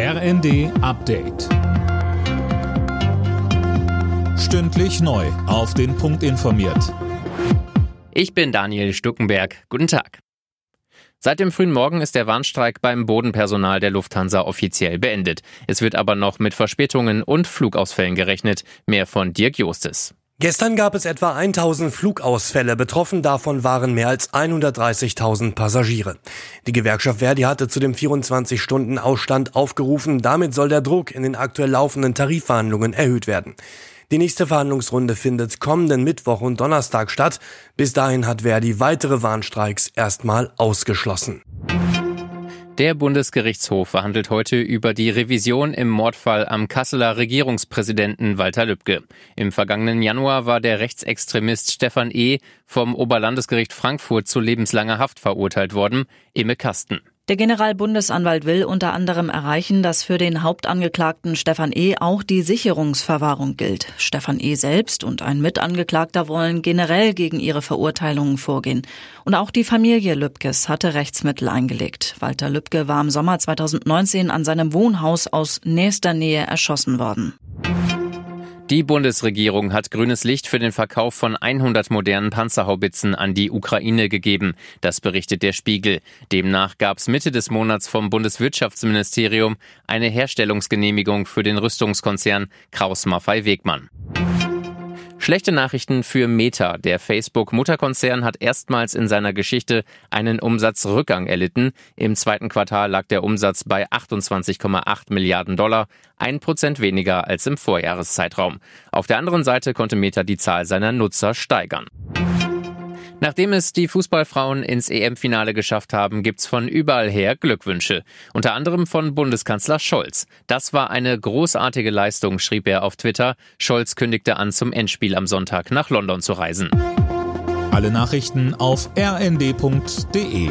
RND Update. Stündlich neu. Auf den Punkt informiert. Ich bin Daniel Stuckenberg. Guten Tag. Seit dem frühen Morgen ist der Warnstreik beim Bodenpersonal der Lufthansa offiziell beendet. Es wird aber noch mit Verspätungen und Flugausfällen gerechnet. Mehr von Dirk Jostes. Gestern gab es etwa 1000 Flugausfälle. Betroffen davon waren mehr als 130.000 Passagiere. Die Gewerkschaft Verdi hatte zu dem 24-Stunden-Ausstand aufgerufen. Damit soll der Druck in den aktuell laufenden Tarifverhandlungen erhöht werden. Die nächste Verhandlungsrunde findet kommenden Mittwoch und Donnerstag statt. Bis dahin hat Verdi weitere Warnstreiks erstmal ausgeschlossen. Der Bundesgerichtshof verhandelt heute über die Revision im Mordfall am Kasseler Regierungspräsidenten Walter Lübcke. Im vergangenen Januar war der Rechtsextremist Stefan E. vom Oberlandesgericht Frankfurt zu lebenslanger Haft verurteilt worden. Imme Kasten. Der Generalbundesanwalt will unter anderem erreichen, dass für den Hauptangeklagten Stefan E. auch die Sicherungsverwahrung gilt. Stefan E. selbst und ein Mitangeklagter wollen generell gegen ihre Verurteilungen vorgehen. Und auch die Familie Lübkes hatte Rechtsmittel eingelegt. Walter Lübke war im Sommer 2019 an seinem Wohnhaus aus nächster Nähe erschossen worden. Die Bundesregierung hat grünes Licht für den Verkauf von 100 modernen Panzerhaubitzen an die Ukraine gegeben. Das berichtet der Spiegel. Demnach gab es Mitte des Monats vom Bundeswirtschaftsministerium eine Herstellungsgenehmigung für den Rüstungskonzern Kraus-Maffei-Wegmann. Schlechte Nachrichten für Meta. Der Facebook-Mutterkonzern hat erstmals in seiner Geschichte einen Umsatzrückgang erlitten. Im zweiten Quartal lag der Umsatz bei 28,8 Milliarden Dollar, ein Prozent weniger als im Vorjahreszeitraum. Auf der anderen Seite konnte Meta die Zahl seiner Nutzer steigern. Nachdem es die Fußballfrauen ins EM-Finale geschafft haben, gibt's von überall her Glückwünsche. Unter anderem von Bundeskanzler Scholz. Das war eine großartige Leistung, schrieb er auf Twitter. Scholz kündigte an, zum Endspiel am Sonntag nach London zu reisen. Alle Nachrichten auf rnd.de